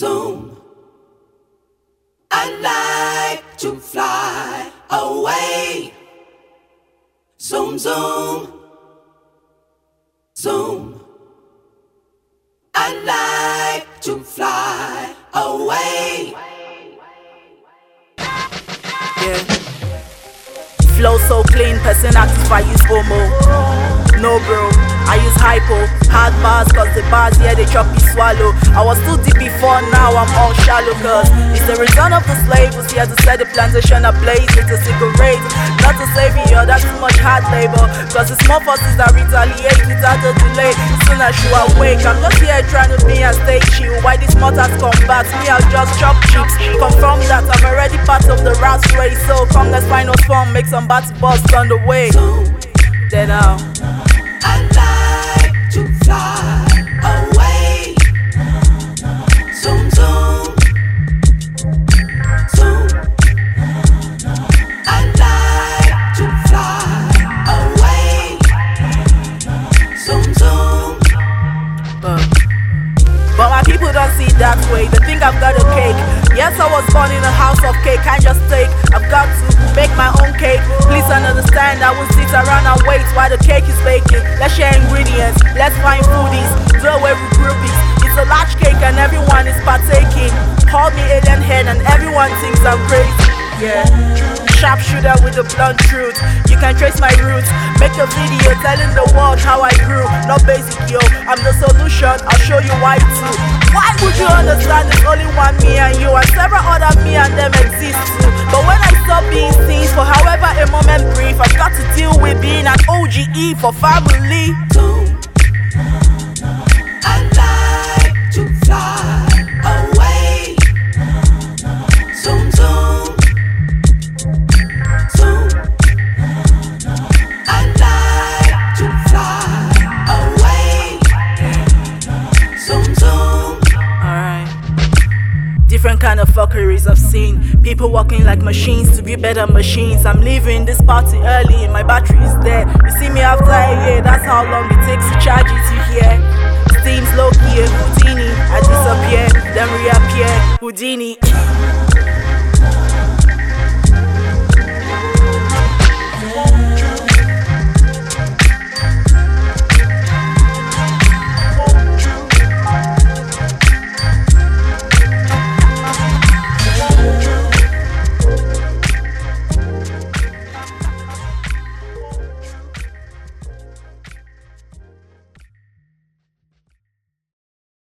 zoom. I like to fly away. Zoom, zoom, zoom. I like to fly away. Yeah. Flow so clean, person active, I use homo. No bro, I use hypo. Hard bars, cause the bars here they chop you swallow. I was too deep before, now I'm all shallow, cause it's the return of the slave who's here to set the plantation ablaze with a cigarette. Not to save you, that's too much hard labor. Cause it's more forces that retaliate without a delay. Soon as you awake, I'm just here trying to be and stay chill. Why these mortars come back? Me, I'll just chop chips. Confirm that I'm already part of the rat race. So come, let's find us make some bats bust on the way. Then uh, my people don't see it that way. They think I've got a cake. Yes, I was born in a house of cake. Can't just take. I've got to make my own cake. Please understand. I will sit around and wait while the cake is baking. Let's share ingredients. Let's find foodies. Do away with groupies. It's a large cake and everyone is partaking. Call me alien head and everyone thinks I'm crazy. Yeah. Sharpshooter with the blunt truth. You can trace my roots. Make a video telling the world how I grew. Not basic, yo. I'm the solution. I'll show you why too. You understand there's only one me and you and several other me and them exist too? But when I stop being seen for however a moment brief, I've got to deal with being an OGE for family. Different kind of fuckeries I've seen. People walking like machines to be better machines. I'm leaving this party early, my battery is dead. You see me after a year, that's how long it takes to charge it to here. Stmz low key, Houdini. I disappear, then reappear, Houdini.